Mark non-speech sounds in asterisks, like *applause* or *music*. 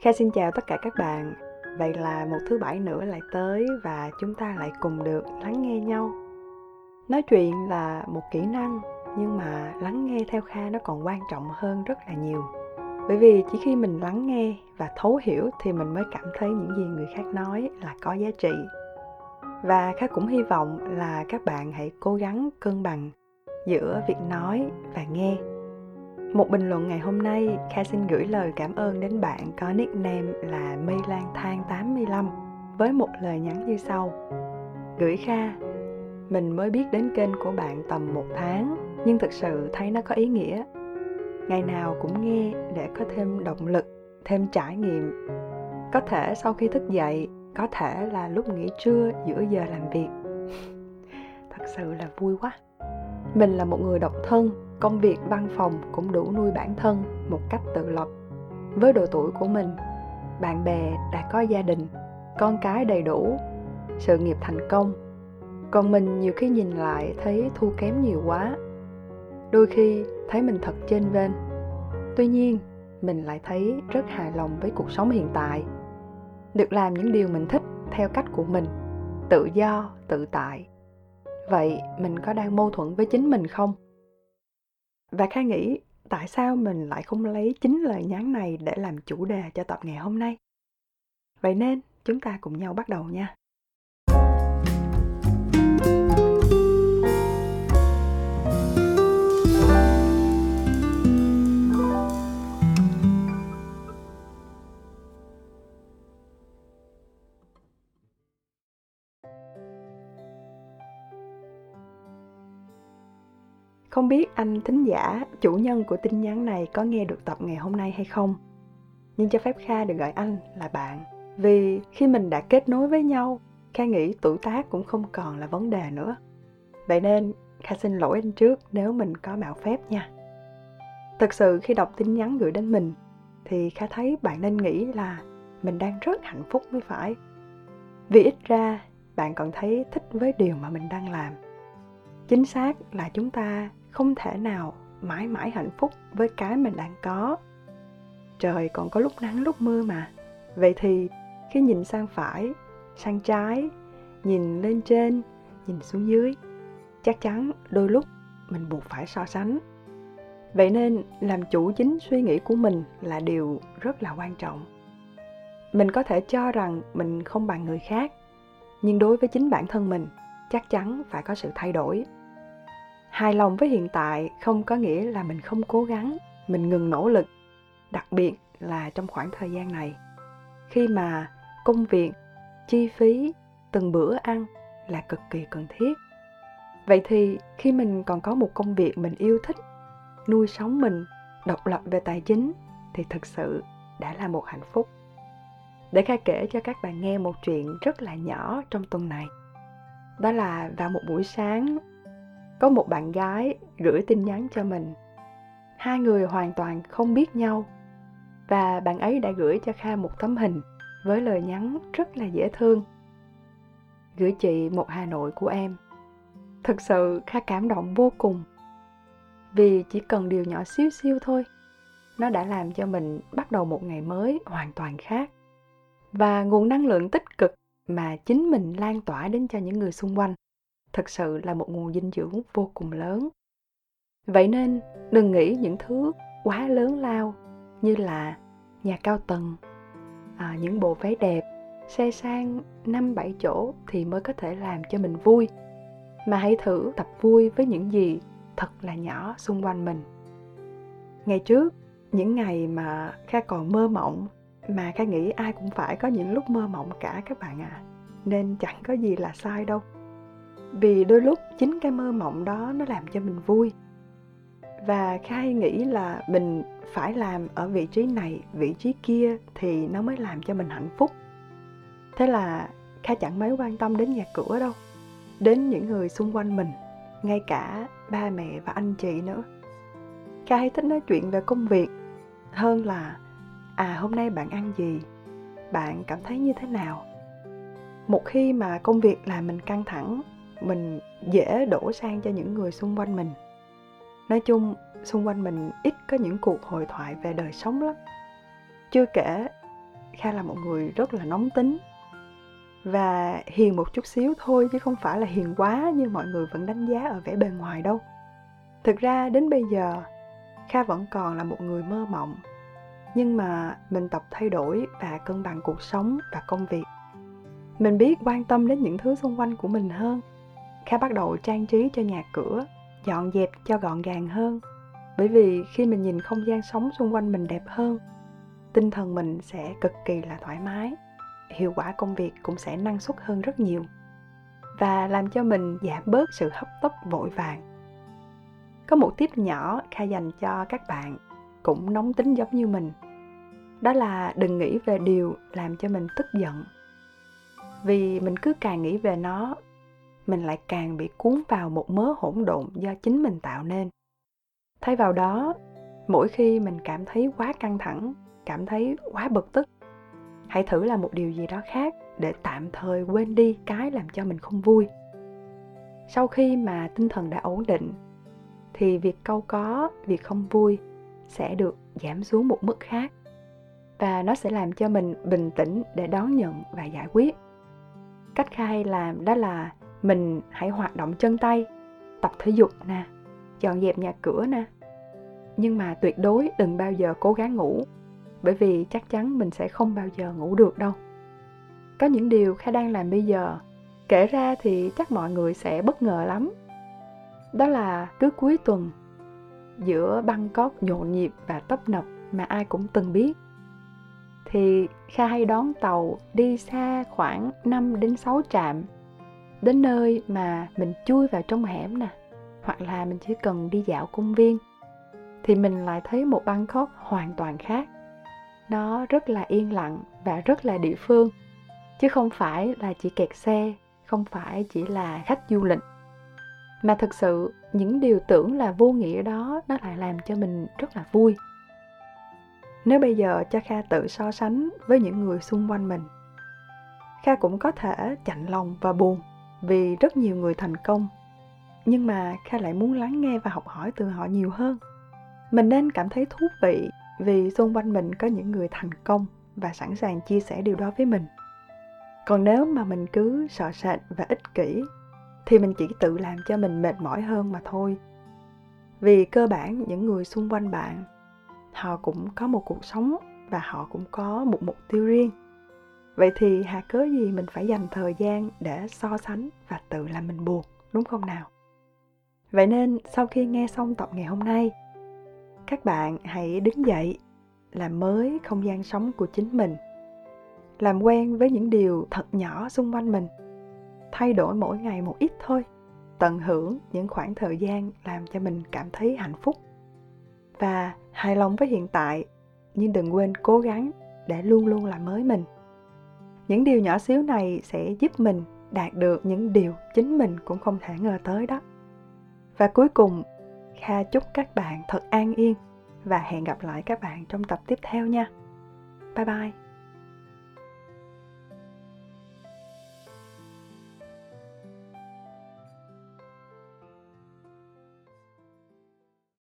Kha xin chào tất cả các bạn. Vậy là một thứ bảy nữa lại tới và chúng ta lại cùng được lắng nghe nhau. Nói chuyện là một kỹ năng, nhưng mà lắng nghe theo Kha nó còn quan trọng hơn rất là nhiều. Bởi vì chỉ khi mình lắng nghe và thấu hiểu thì mình mới cảm thấy những gì người khác nói là có giá trị. Và Kha cũng hy vọng là các bạn hãy cố gắng cân bằng giữa việc nói và nghe một bình luận ngày hôm nay, Kha xin gửi lời cảm ơn đến bạn có nickname là Mây Lan Thang 85 với một lời nhắn như sau. Gửi Kha, mình mới biết đến kênh của bạn tầm một tháng, nhưng thực sự thấy nó có ý nghĩa. Ngày nào cũng nghe để có thêm động lực, thêm trải nghiệm. Có thể sau khi thức dậy, có thể là lúc nghỉ trưa giữa giờ làm việc. *laughs* Thật sự là vui quá. Mình là một người độc thân công việc văn phòng cũng đủ nuôi bản thân một cách tự lập. Với độ tuổi của mình, bạn bè đã có gia đình, con cái đầy đủ, sự nghiệp thành công. Còn mình nhiều khi nhìn lại thấy thua kém nhiều quá. Đôi khi thấy mình thật trên vên tuy nhiên, mình lại thấy rất hài lòng với cuộc sống hiện tại. Được làm những điều mình thích theo cách của mình, tự do, tự tại. Vậy mình có đang mâu thuẫn với chính mình không? Và Kha nghĩ tại sao mình lại không lấy chính lời nhắn này để làm chủ đề cho tập ngày hôm nay. Vậy nên, chúng ta cùng nhau bắt đầu nha. Không biết anh thính giả, chủ nhân của tin nhắn này có nghe được tập ngày hôm nay hay không? Nhưng cho phép Kha được gọi anh là bạn. Vì khi mình đã kết nối với nhau, Kha nghĩ tuổi tác cũng không còn là vấn đề nữa. Vậy nên Kha xin lỗi anh trước nếu mình có mạo phép nha. Thực sự khi đọc tin nhắn gửi đến mình thì Kha thấy bạn nên nghĩ là mình đang rất hạnh phúc mới phải. Vì ít ra bạn còn thấy thích với điều mà mình đang làm. Chính xác là chúng ta không thể nào mãi mãi hạnh phúc với cái mình đang có. Trời còn có lúc nắng, lúc mưa mà. Vậy thì khi nhìn sang phải, sang trái, nhìn lên trên, nhìn xuống dưới, chắc chắn đôi lúc mình buộc phải so sánh. Vậy nên làm chủ chính suy nghĩ của mình là điều rất là quan trọng. Mình có thể cho rằng mình không bằng người khác, nhưng đối với chính bản thân mình, chắc chắn phải có sự thay đổi hài lòng với hiện tại không có nghĩa là mình không cố gắng, mình ngừng nỗ lực. Đặc biệt là trong khoảng thời gian này, khi mà công việc, chi phí, từng bữa ăn là cực kỳ cần thiết. Vậy thì khi mình còn có một công việc mình yêu thích, nuôi sống mình, độc lập về tài chính thì thực sự đã là một hạnh phúc. Để khai kể cho các bạn nghe một chuyện rất là nhỏ trong tuần này. Đó là vào một buổi sáng có một bạn gái gửi tin nhắn cho mình. Hai người hoàn toàn không biết nhau và bạn ấy đã gửi cho kha một tấm hình với lời nhắn rất là dễ thương. Gửi chị một hà nội của em. Thực sự kha cảm động vô cùng vì chỉ cần điều nhỏ xíu xiu thôi, nó đã làm cho mình bắt đầu một ngày mới hoàn toàn khác. Và nguồn năng lượng tích cực mà chính mình lan tỏa đến cho những người xung quanh thực sự là một nguồn dinh dưỡng vô cùng lớn. Vậy nên đừng nghĩ những thứ quá lớn lao như là nhà cao tầng à, những bộ váy đẹp xe sang năm bảy chỗ thì mới có thể làm cho mình vui. Mà hãy thử tập vui với những gì thật là nhỏ xung quanh mình. Ngày trước những ngày mà kha còn mơ mộng mà kha nghĩ ai cũng phải có những lúc mơ mộng cả các bạn à nên chẳng có gì là sai đâu vì đôi lúc chính cái mơ mộng đó nó làm cho mình vui. Và khai nghĩ là mình phải làm ở vị trí này, vị trí kia thì nó mới làm cho mình hạnh phúc. Thế là kha chẳng mấy quan tâm đến nhà cửa đâu, đến những người xung quanh mình, ngay cả ba mẹ và anh chị nữa. Kha hay thích nói chuyện về công việc, hơn là à hôm nay bạn ăn gì? Bạn cảm thấy như thế nào? Một khi mà công việc làm mình căng thẳng mình dễ đổ sang cho những người xung quanh mình. Nói chung, xung quanh mình ít có những cuộc hội thoại về đời sống lắm. Chưa kể, kha là một người rất là nóng tính. Và hiền một chút xíu thôi, chứ không phải là hiền quá như mọi người vẫn đánh giá ở vẻ bề ngoài đâu. Thực ra, đến bây giờ, kha vẫn còn là một người mơ mộng. Nhưng mà mình tập thay đổi và cân bằng cuộc sống và công việc. Mình biết quan tâm đến những thứ xung quanh của mình hơn kha bắt đầu trang trí cho nhà cửa, dọn dẹp cho gọn gàng hơn. Bởi vì khi mình nhìn không gian sống xung quanh mình đẹp hơn, tinh thần mình sẽ cực kỳ là thoải mái, hiệu quả công việc cũng sẽ năng suất hơn rất nhiều và làm cho mình giảm bớt sự hấp tấp vội vàng. Có một tip nhỏ kha dành cho các bạn cũng nóng tính giống như mình, đó là đừng nghĩ về điều làm cho mình tức giận. Vì mình cứ càng nghĩ về nó mình lại càng bị cuốn vào một mớ hỗn độn do chính mình tạo nên. Thay vào đó, mỗi khi mình cảm thấy quá căng thẳng, cảm thấy quá bực tức, hãy thử làm một điều gì đó khác để tạm thời quên đi cái làm cho mình không vui. Sau khi mà tinh thần đã ổn định, thì việc câu có, việc không vui sẽ được giảm xuống một mức khác và nó sẽ làm cho mình bình tĩnh để đón nhận và giải quyết. Cách khai làm đó là mình hãy hoạt động chân tay, tập thể dục nè, dọn dẹp nhà cửa nè. Nhưng mà tuyệt đối đừng bao giờ cố gắng ngủ, bởi vì chắc chắn mình sẽ không bao giờ ngủ được đâu. Có những điều kha đang làm bây giờ, kể ra thì chắc mọi người sẽ bất ngờ lắm. Đó là cứ cuối tuần, giữa bangkok nhộn nhịp và tấp nập mà ai cũng từng biết, thì Kha hay đón tàu đi xa khoảng 5 đến 6 trạm đến nơi mà mình chui vào trong hẻm nè, hoặc là mình chỉ cần đi dạo công viên, thì mình lại thấy một Bangkok hoàn toàn khác. Nó rất là yên lặng và rất là địa phương, chứ không phải là chỉ kẹt xe, không phải chỉ là khách du lịch. Mà thực sự, những điều tưởng là vô nghĩa đó, nó lại làm cho mình rất là vui. Nếu bây giờ cho kha tự so sánh với những người xung quanh mình, kha cũng có thể chạnh lòng và buồn vì rất nhiều người thành công. Nhưng mà kha lại muốn lắng nghe và học hỏi từ họ nhiều hơn. Mình nên cảm thấy thú vị vì xung quanh mình có những người thành công và sẵn sàng chia sẻ điều đó với mình. Còn nếu mà mình cứ sợ sệt và ích kỷ, thì mình chỉ tự làm cho mình mệt mỏi hơn mà thôi. Vì cơ bản, những người xung quanh bạn, họ cũng có một cuộc sống và họ cũng có một mục tiêu riêng vậy thì hà cớ gì mình phải dành thời gian để so sánh và tự làm mình buồn, đúng không nào? Vậy nên sau khi nghe xong tập ngày hôm nay, các bạn hãy đứng dậy, làm mới không gian sống của chính mình. Làm quen với những điều thật nhỏ xung quanh mình. Thay đổi mỗi ngày một ít thôi, tận hưởng những khoảng thời gian làm cho mình cảm thấy hạnh phúc. Và hài lòng với hiện tại, nhưng đừng quên cố gắng để luôn luôn làm mới mình những điều nhỏ xíu này sẽ giúp mình đạt được những điều chính mình cũng không thể ngờ tới đó. Và cuối cùng, kha chúc các bạn thật an yên và hẹn gặp lại các bạn trong tập tiếp theo nha. Bye bye.